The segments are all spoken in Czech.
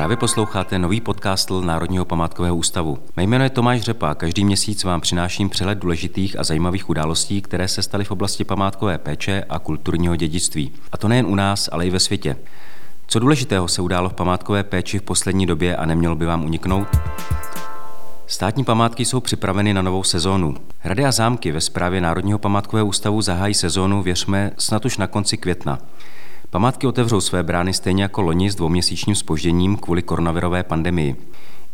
Právě posloucháte nový podcast Národního památkového ústavu. Mé jméno je Tomáš Řepa. Každý měsíc vám přináším přehled důležitých a zajímavých událostí, které se staly v oblasti památkové péče a kulturního dědictví. A to nejen u nás, ale i ve světě. Co důležitého se událo v památkové péči v poslední době a nemělo by vám uniknout? Státní památky jsou připraveny na novou sezónu. Hrady a zámky ve správě Národního památkového ústavu zahájí sezónu, věřme, snad už na konci května. Památky otevřou své brány stejně jako loni s dvouměsíčním spožděním kvůli koronavirové pandemii.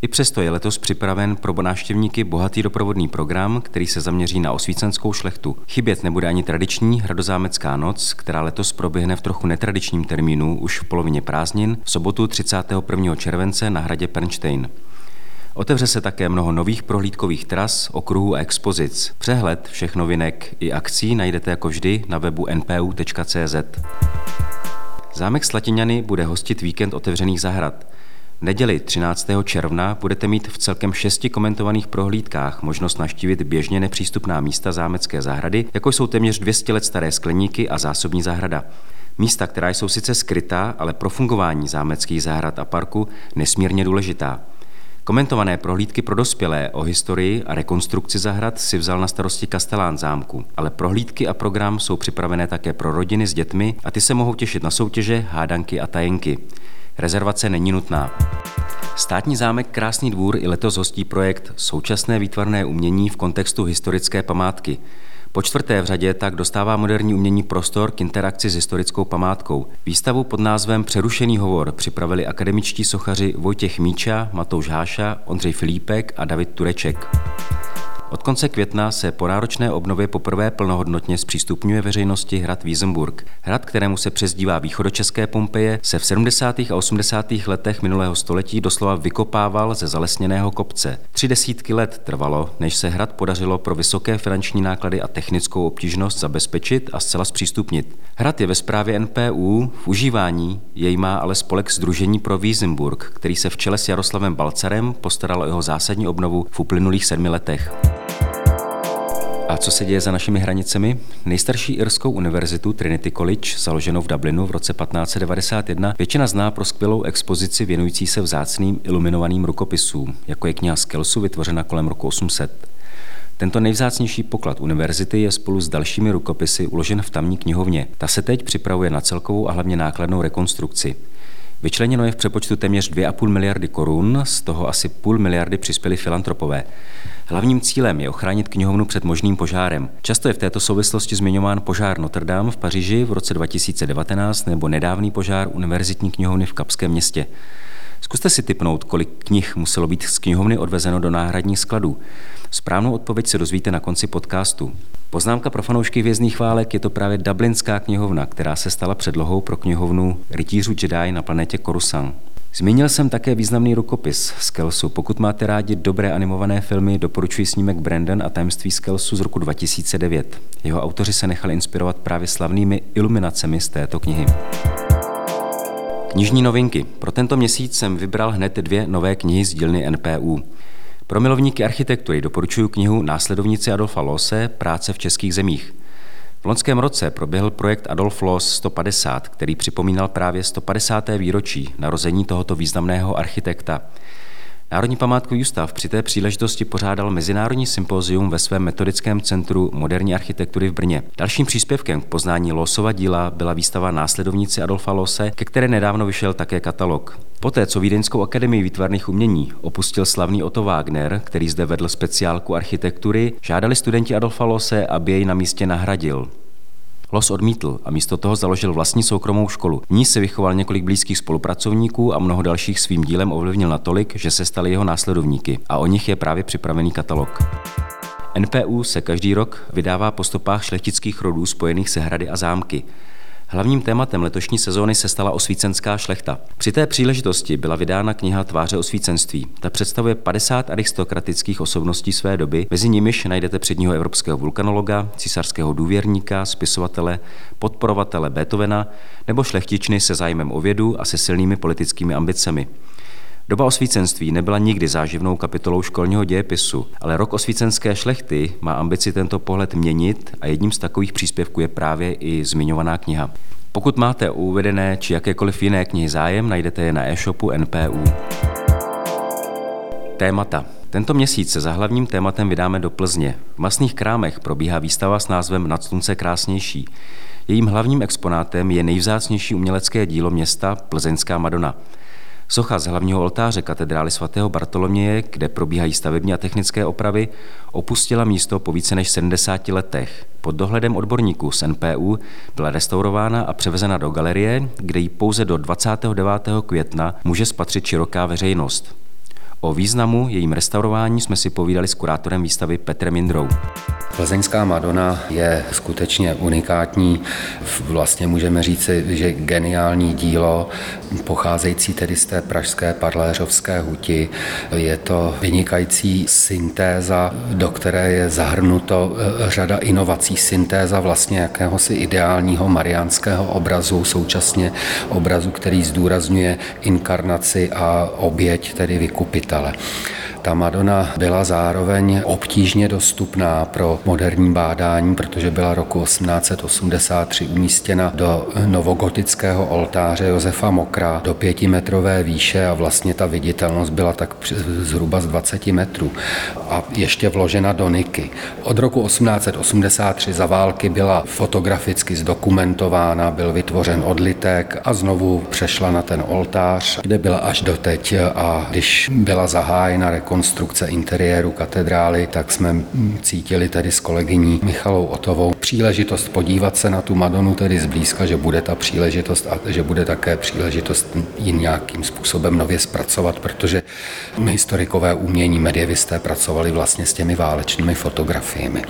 I přesto je letos připraven pro návštěvníky bohatý doprovodný program, který se zaměří na osvícenskou šlechtu. Chybět nebude ani tradiční hradozámecká noc, která letos proběhne v trochu netradičním termínu už v polovině prázdnin v sobotu 31. července na hradě Pernstein. Otevře se také mnoho nových prohlídkových tras, okruhů a expozic. Přehled všech novinek i akcí najdete jako vždy na webu npu.cz. Zámek Slatiňany bude hostit víkend otevřených zahrad. V neděli 13. června budete mít v celkem šesti komentovaných prohlídkách možnost naštívit běžně nepřístupná místa zámecké zahrady, jako jsou téměř 200 let staré skleníky a zásobní zahrada. Místa, která jsou sice skrytá, ale pro fungování zámeckých zahrad a parku nesmírně důležitá. Komentované prohlídky pro dospělé o historii a rekonstrukci zahrad si vzal na starosti Kastelán zámku, ale prohlídky a program jsou připravené také pro rodiny s dětmi a ty se mohou těšit na soutěže, hádanky a tajenky. Rezervace není nutná. Státní zámek Krásný dvůr i letos hostí projekt Současné výtvarné umění v kontextu historické památky. Po čtvrté v řadě tak dostává moderní umění prostor k interakci s historickou památkou. Výstavu pod názvem Přerušený hovor připravili akademičtí sochaři Vojtěch Míča, Matouš Háša, Ondřej Filípek a David Tureček. Od konce května se po náročné obnově poprvé plnohodnotně zpřístupňuje veřejnosti hrad Wiesenburg. Hrad, kterému se přezdívá východočeské Pompeje, se v 70. a 80. letech minulého století doslova vykopával ze zalesněného kopce. Tři desítky let trvalo, než se hrad podařilo pro vysoké finanční náklady a technickou obtížnost zabezpečit a zcela zpřístupnit. Hrad je ve správě NPU, v užívání jej má ale spolek Združení pro Wiesenburg, který se v čele s Jaroslavem Balcarem postaral o jeho zásadní obnovu v uplynulých sedmi letech. A co se děje za našimi hranicemi? Nejstarší irskou univerzitu Trinity College, založenou v Dublinu v roce 1591, většina zná pro skvělou expozici věnující se vzácným iluminovaným rukopisům, jako je kniha Skelsu vytvořena kolem roku 800. Tento nejvzácnější poklad univerzity je spolu s dalšími rukopisy uložen v tamní knihovně. Ta se teď připravuje na celkovou a hlavně nákladnou rekonstrukci. Vyčleněno je v přepočtu téměř 2,5 miliardy korun, z toho asi půl miliardy přispěli filantropové. Hlavním cílem je ochránit knihovnu před možným požárem. Často je v této souvislosti zmiňován požár Notre Dame v Paříži v roce 2019 nebo nedávný požár univerzitní knihovny v Kapském městě. Zkuste si typnout, kolik knih muselo být z knihovny odvezeno do náhradních skladů. Správnou odpověď se dozvíte na konci podcastu. Poznámka pro fanoušky vězných válek je to právě Dublinská knihovna, která se stala předlohou pro knihovnu rytířů Jedi na planetě Coruscant. Zmínil jsem také významný rukopis Kelsu. Pokud máte rádi dobré animované filmy, doporučuji snímek Brandon a tajemství Kelsu z roku 2009. Jeho autoři se nechali inspirovat právě slavnými iluminacemi z této knihy. Knižní novinky. Pro tento měsíc jsem vybral hned dvě nové knihy z dílny NPU. Pro milovníky architektury doporučuji knihu Následovníci Adolfa Lose Práce v českých zemích. V loňském roce proběhl projekt Adolf Loos 150, který připomínal právě 150. výročí narození tohoto významného architekta. Národní památkový ústav při té příležitosti pořádal mezinárodní sympozium ve svém metodickém centru moderní architektury v Brně. Dalším příspěvkem k poznání Losova díla byla výstava Následovníci Adolfa Lose, ke které nedávno vyšel také katalog. Poté, co Vídeňskou akademii výtvarných umění opustil slavný Otto Wagner, který zde vedl speciálku architektury, žádali studenti Adolfa Lose, aby jej na místě nahradil. Los odmítl a místo toho založil vlastní soukromou školu. V ní se vychoval několik blízkých spolupracovníků a mnoho dalších svým dílem ovlivnil natolik, že se stali jeho následovníky a o nich je právě připravený katalog. NPU se každý rok vydává po stopách šlechtických rodů spojených se hrady a zámky. Hlavním tématem letošní sezóny se stala osvícenská šlechta. Při té příležitosti byla vydána kniha Tváře osvícenství. Ta představuje 50 aristokratických osobností své doby, mezi nimiž najdete předního evropského vulkanologa, císařského důvěrníka, spisovatele, podporovatele Beethovena nebo šlechtičny se zájmem o vědu a se silnými politickými ambicemi. Doba osvícenství nebyla nikdy záživnou kapitolou školního dějepisu, ale rok osvícenské šlechty má ambici tento pohled měnit a jedním z takových příspěvků je právě i zmiňovaná kniha. Pokud máte uvedené či jakékoliv jiné knihy zájem, najdete je na e-shopu NPU. Témata. Tento měsíc se za hlavním tématem vydáme do Plzně. V masných krámech probíhá výstava s názvem Nad slunce krásnější. Jejím hlavním exponátem je nejvzácnější umělecké dílo města Plzeňská Madona. Socha z hlavního oltáře katedrály svatého Bartoloměje, kde probíhají stavební a technické opravy, opustila místo po více než 70 letech. Pod dohledem odborníků z NPU byla restaurována a převezena do galerie, kde ji pouze do 29. května může spatřit široká veřejnost. O významu jejím restaurování jsme si povídali s kurátorem výstavy Petrem Indrou. Plzeňská Madonna je skutečně unikátní, vlastně můžeme říci, že geniální dílo, pocházející tedy z té pražské parléřovské huti. Je to vynikající syntéza, do které je zahrnuto e, řada inovací. Syntéza vlastně jakéhosi ideálního mariánského obrazu, současně obrazu, který zdůrazňuje inkarnaci a oběť, tedy vykupitele. Ta Madonna byla zároveň obtížně dostupná pro moderní bádání, protože byla roku 1883 umístěna do novogotického oltáře Josefa Mokra do pětimetrové výše a vlastně ta viditelnost byla tak zhruba z 20 metrů a ještě vložena do Niky. Od roku 1883 za války byla fotograficky zdokumentována, byl vytvořen odlitek a znovu přešla na ten oltář, kde byla až doteď a když byla zahájena rekonstrukce interiéru katedrály, tak jsme cítili tady s kolegyní Michalou Otovou příležitost podívat se na tu Madonu tedy zblízka, že bude ta příležitost a že bude také příležitost ji nějakým způsobem nově zpracovat, protože historikové umění, medievisté pracovali vlastně s těmi válečnými fotografiemi.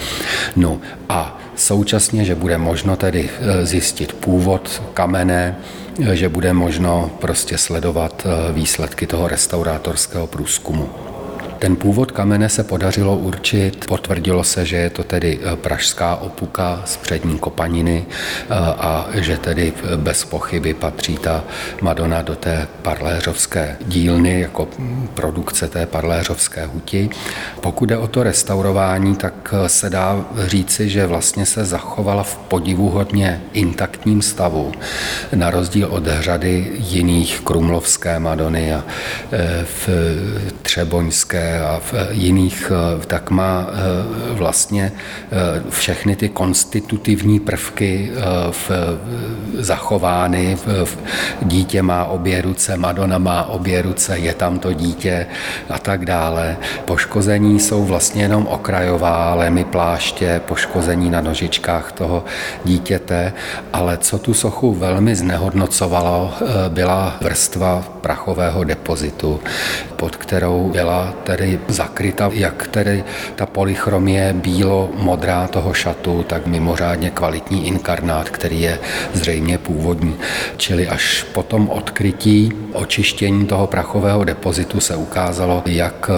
No a současně, že bude možno tedy eh, zjistit původ kamene, eh, že bude možno prostě sledovat eh, výsledky toho restaurátorského průzkumu. Ten původ kamene se podařilo určit, potvrdilo se, že je to tedy eh, pražská opuka z přední kopaniny eh, a že tedy bez pochyby patří ta Madonna do té parléřovské dílny jako produkce té parléřovské huti. Pokud je o to restaurování, tak eh, se dá říci, že vlastně se zachovala v podivuhodně intaktním stavu, na rozdíl od řady jiných krumlovské Madony a v Třeboňské a v jiných, eh, tak má eh, vlastně eh, všechny ty konstitutivní prvky v, zachovány. Dítě má obě ruce, Madonna má obě ruce, je tam to dítě a tak dále. Poškození jsou vlastně jenom okrajová, lemy pláště, poškození na nožičkách toho dítěte, ale co tu sochu velmi znehodnocovalo, byla vrstva prachového depozitu, pod kterou byla tedy zakryta, jak tedy ta polychromie bílo-modrá toho šatu, tak mimořádně kvalitní inkarnát, který je zřejmě původní. Čili až po tom odkrytí, očištění toho prachového depozitu se ukázalo, jak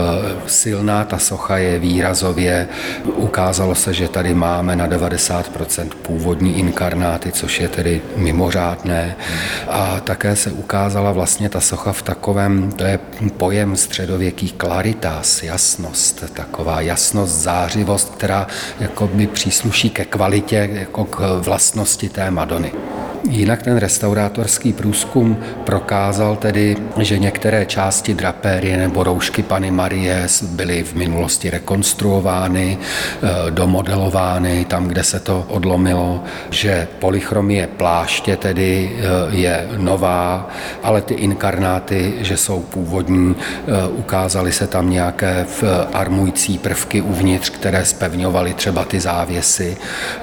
silná ta socha je výrazově. Ukázalo se, že tady máme na 90% původní inkarnáty, což je tedy mimořádné. A také se ukázala vlastně ta socha v takovém, to je pojem středověký claritas, jasnost, taková jasnost, zářivost, která jako by přísluší ke kvalitě, jako k vlastnosti té Madony. Jinak ten restaurátorský průzkum prokázal tedy, že některé části drapérie nebo roušky Pany Marie byly v minulosti rekonstruovány, eh, domodelovány tam, kde se to odlomilo, že polychromie pláště tedy eh, je nová, ale ty inkarnáty, že jsou původní, eh, ukázaly se tam nějaké armující prvky uvnitř, které spevňovaly třeba ty závěsy.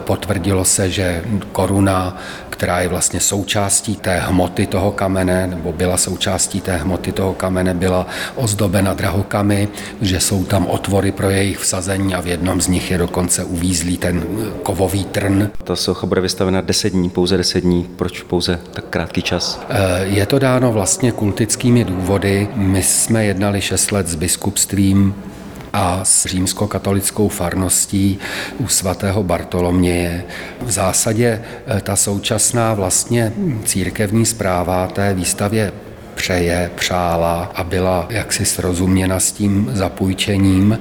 Potvrdilo se, že koruna, která je vlastně součástí té hmoty toho kamene, nebo byla součástí té hmoty toho kamene, byla ozdobena drahokamy, že jsou tam otvory pro jejich vsazení a v jednom z nich je dokonce uvízlý ten kovový trn. Ta socha bude vystavena 10 dní, pouze 10 dní. Proč pouze tak krátký čas? Eh, je to dáno vlastně kultickými důvody. My jsme jednali 6 let s biskupstvím a s římskokatolickou farností u svatého Bartoloměje. V zásadě eh, ta současná vlastně církevní zpráva té výstavě přeje, přála a byla jaksi srozuměna s tím zapůjčením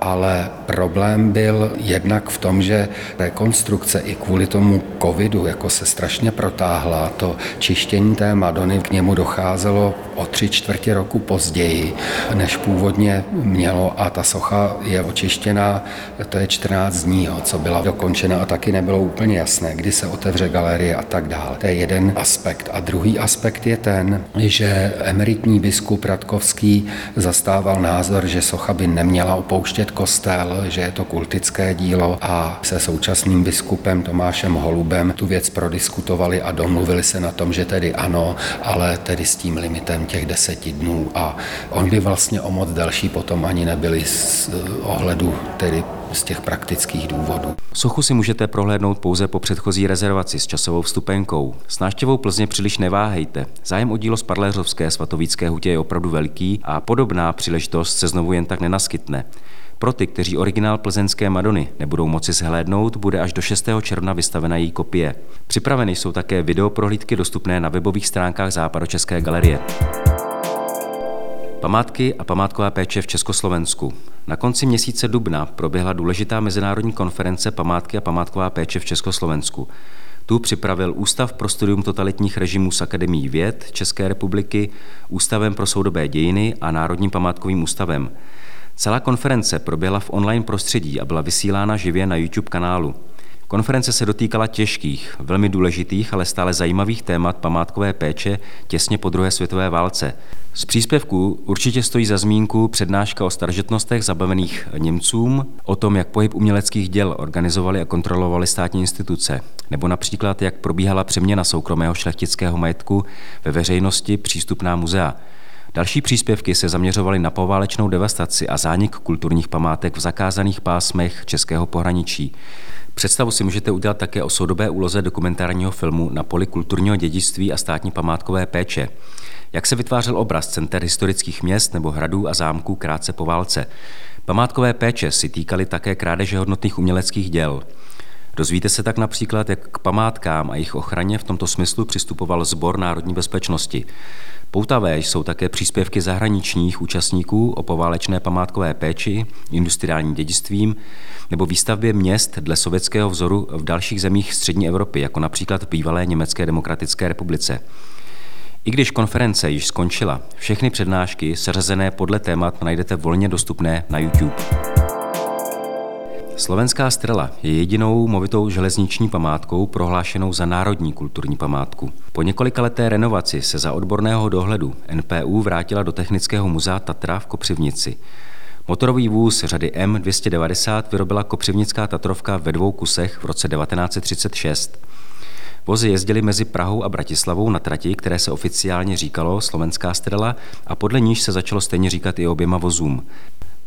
ale problém byl jednak v tom, že rekonstrukce i kvůli tomu covidu jako se strašně protáhla. To čištění té Madony k němu docházelo o tři čtvrtě roku později, než původně mělo a ta socha je očištěná, to je 14 dní, co byla dokončena a taky nebylo úplně jasné, kdy se otevře galerie a tak dále. To je jeden aspekt. A druhý aspekt je ten, že emeritní biskup Radkovský zastával názor, že socha by neměla opouštět kostel, že je to kultické dílo a se současným biskupem Tomášem Holubem tu věc prodiskutovali a domluvili se na tom, že tedy ano, ale tedy s tím limitem těch deseti dnů a on by vlastně o moc delší potom ani nebyli z ohledu tedy z těch praktických důvodů. Sochu si můžete prohlédnout pouze po předchozí rezervaci s časovou vstupenkou. S návštěvou Plzně příliš neváhejte. Zájem o dílo z Parléřovské svatovícké hutě je opravdu veliký a podobná příležitost se znovu jen tak nenaskytne. Pro ty, kteří originál plzeňské Madony nebudou moci shlédnout, bude až do 6. června vystavena její kopie. Připraveny jsou také videoprohlídky dostupné na webových stránkách Západočeské galerie. Památky a památková péče v Československu. Na konci měsíce dubna proběhla důležitá mezinárodní konference Památky a památková péče v Československu. Tu připravil Ústav pro studium totalitních režimů s Akademií věd České republiky, Ústavem pro soudobé dějiny a Národním památkovým ústavem. Celá konference proběhla v online prostředí a byla vysílána živě na YouTube kanálu. Konference se dotýkala těžkých, velmi důležitých, ale stále zajímavých témat památkové péče těsně po druhé světové válce. Z příspěvků určitě stojí za zmínku přednáška o starožitnostech zabavených Němcům, o tom, jak pohyb uměleckých děl organizovali a kontrolovali státní instituce, nebo například, jak probíhala přeměna soukromého šlechtického majetku ve veřejnosti přístupná muzea. Další příspěvky se zaměřovaly na poválečnou devastaci a zánik kulturních památek v zakázaných pásmech českého pohraničí. Představu si můžete udělat také o soudobé úloze dokumentárního filmu na poli kulturního dědictví a státní památkové péče. Jak se vytvářel obraz center historických měst nebo hradů a zámků krátce po válce. Památkové péče si týkaly také krádeže hodnotných uměleckých děl. Dozvíte se tak například, jak k památkám a jejich ochraně v tomto smyslu přistupoval Zbor národní bezpečnosti. Poutavé jsou také příspěvky zahraničních účastníků o poválečné památkové péči, industriálním dědictvím nebo výstavbě měst dle sovětského vzoru v dalších zemích střední Evropy, jako například v bývalé Německé demokratické republice. I když konference již skončila, všechny přednášky seřazené podle témat najdete volně dostupné na YouTube. Slovenská strela je jedinou movitou železniční památkou prohlášenou za národní kulturní památku. Po několika leté renovaci se za odborného dohledu NPU vrátila do Technického muzea Tatra v Kopřivnici. Motorový vůz řady M290 vyrobila Kopřivnická Tatrovka ve dvou kusech v roce 1936. Vozy jezdily mezi Prahou a Bratislavou na trati, které se oficiálně říkalo Slovenská strela a podle níž se začalo stejně říkat i oběma vozům.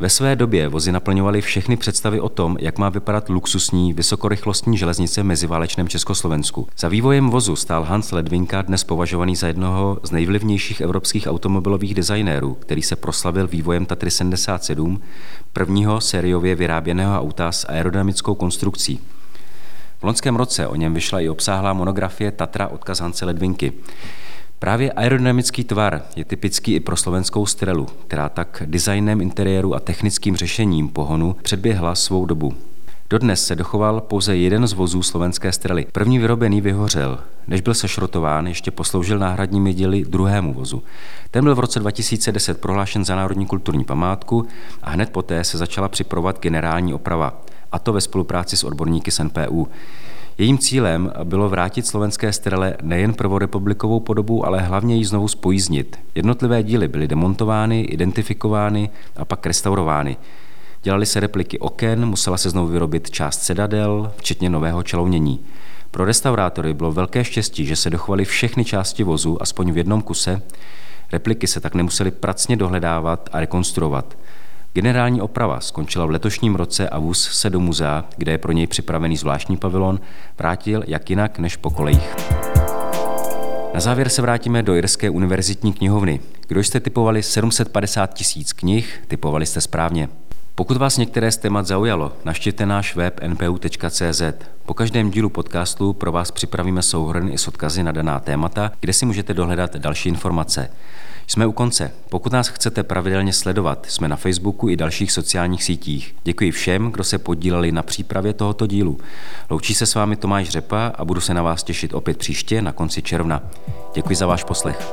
Ve své době vozy naplňovaly všechny představy o tom, jak má vypadat luxusní vysokorychlostní železnice v meziválečném Československu. Za vývojem vozu stál Hans Ledvinka, dnes považovaný za jednoho z nejvlivnějších evropských automobilových designérů, který se proslavil vývojem Tatry 77, prvního sériově vyráběného auta s aerodynamickou konstrukcí. V loňském roce o něm vyšla i obsáhlá monografie Tatra odkaz Hance Ledvinky. Právě aerodynamický tvar je typický i pro slovenskou strelu, která tak designem interiéru a technickým řešením pohonu předběhla svou dobu. Dodnes se dochoval pouze jeden z vozů slovenské strely. První vyrobený vyhořel. Než byl sešrotován, ještě posloužil náhradními díly druhému vozu. Ten byl v roce 2010 prohlášen za národní kulturní památku a hned poté se začala připravovat generální oprava, a to ve spolupráci s odborníky z NPU. Jejím cílem bylo vrátit slovenské strele nejen prvorepublikovou podobu, ale hlavně ji znovu spojíznit. Jednotlivé díly byly demontovány, identifikovány a pak restaurovány. Dělaly se repliky oken, musela se znovu vyrobit část sedadel, včetně nového čelounění. Pro restaurátory bylo velké štěstí, že se dochovaly všechny části vozu, aspoň v jednom kuse. Repliky se tak nemusely pracně dohledávat a rekonstruovat. Generální oprava skončila v letošním roce a vůz se do muzea, kde je pro něj připravený zvláštní pavilon, vrátil jak jinak než po kolejích. Na závěr se vrátíme do Irské univerzitní knihovny. Kdo jste typovali 750 tisíc knih, typovali jste správně. Pokud vás některé z témat zaujalo, naštěte náš web npu.cz. Po každém dílu podcastu pro vás připravíme souhrn i s odkazy na daná témata, kde si můžete dohledat další informace. Jsme u konce. Pokud nás chcete pravidelně sledovat, jsme na Facebooku i dalších sociálních sítích. Děkuji všem, kdo se podíleli na přípravě tohoto dílu. Loučí se s vámi Tomáš Řepa a budu se na vás těšit opět příště na konci června. Děkuji za váš poslech.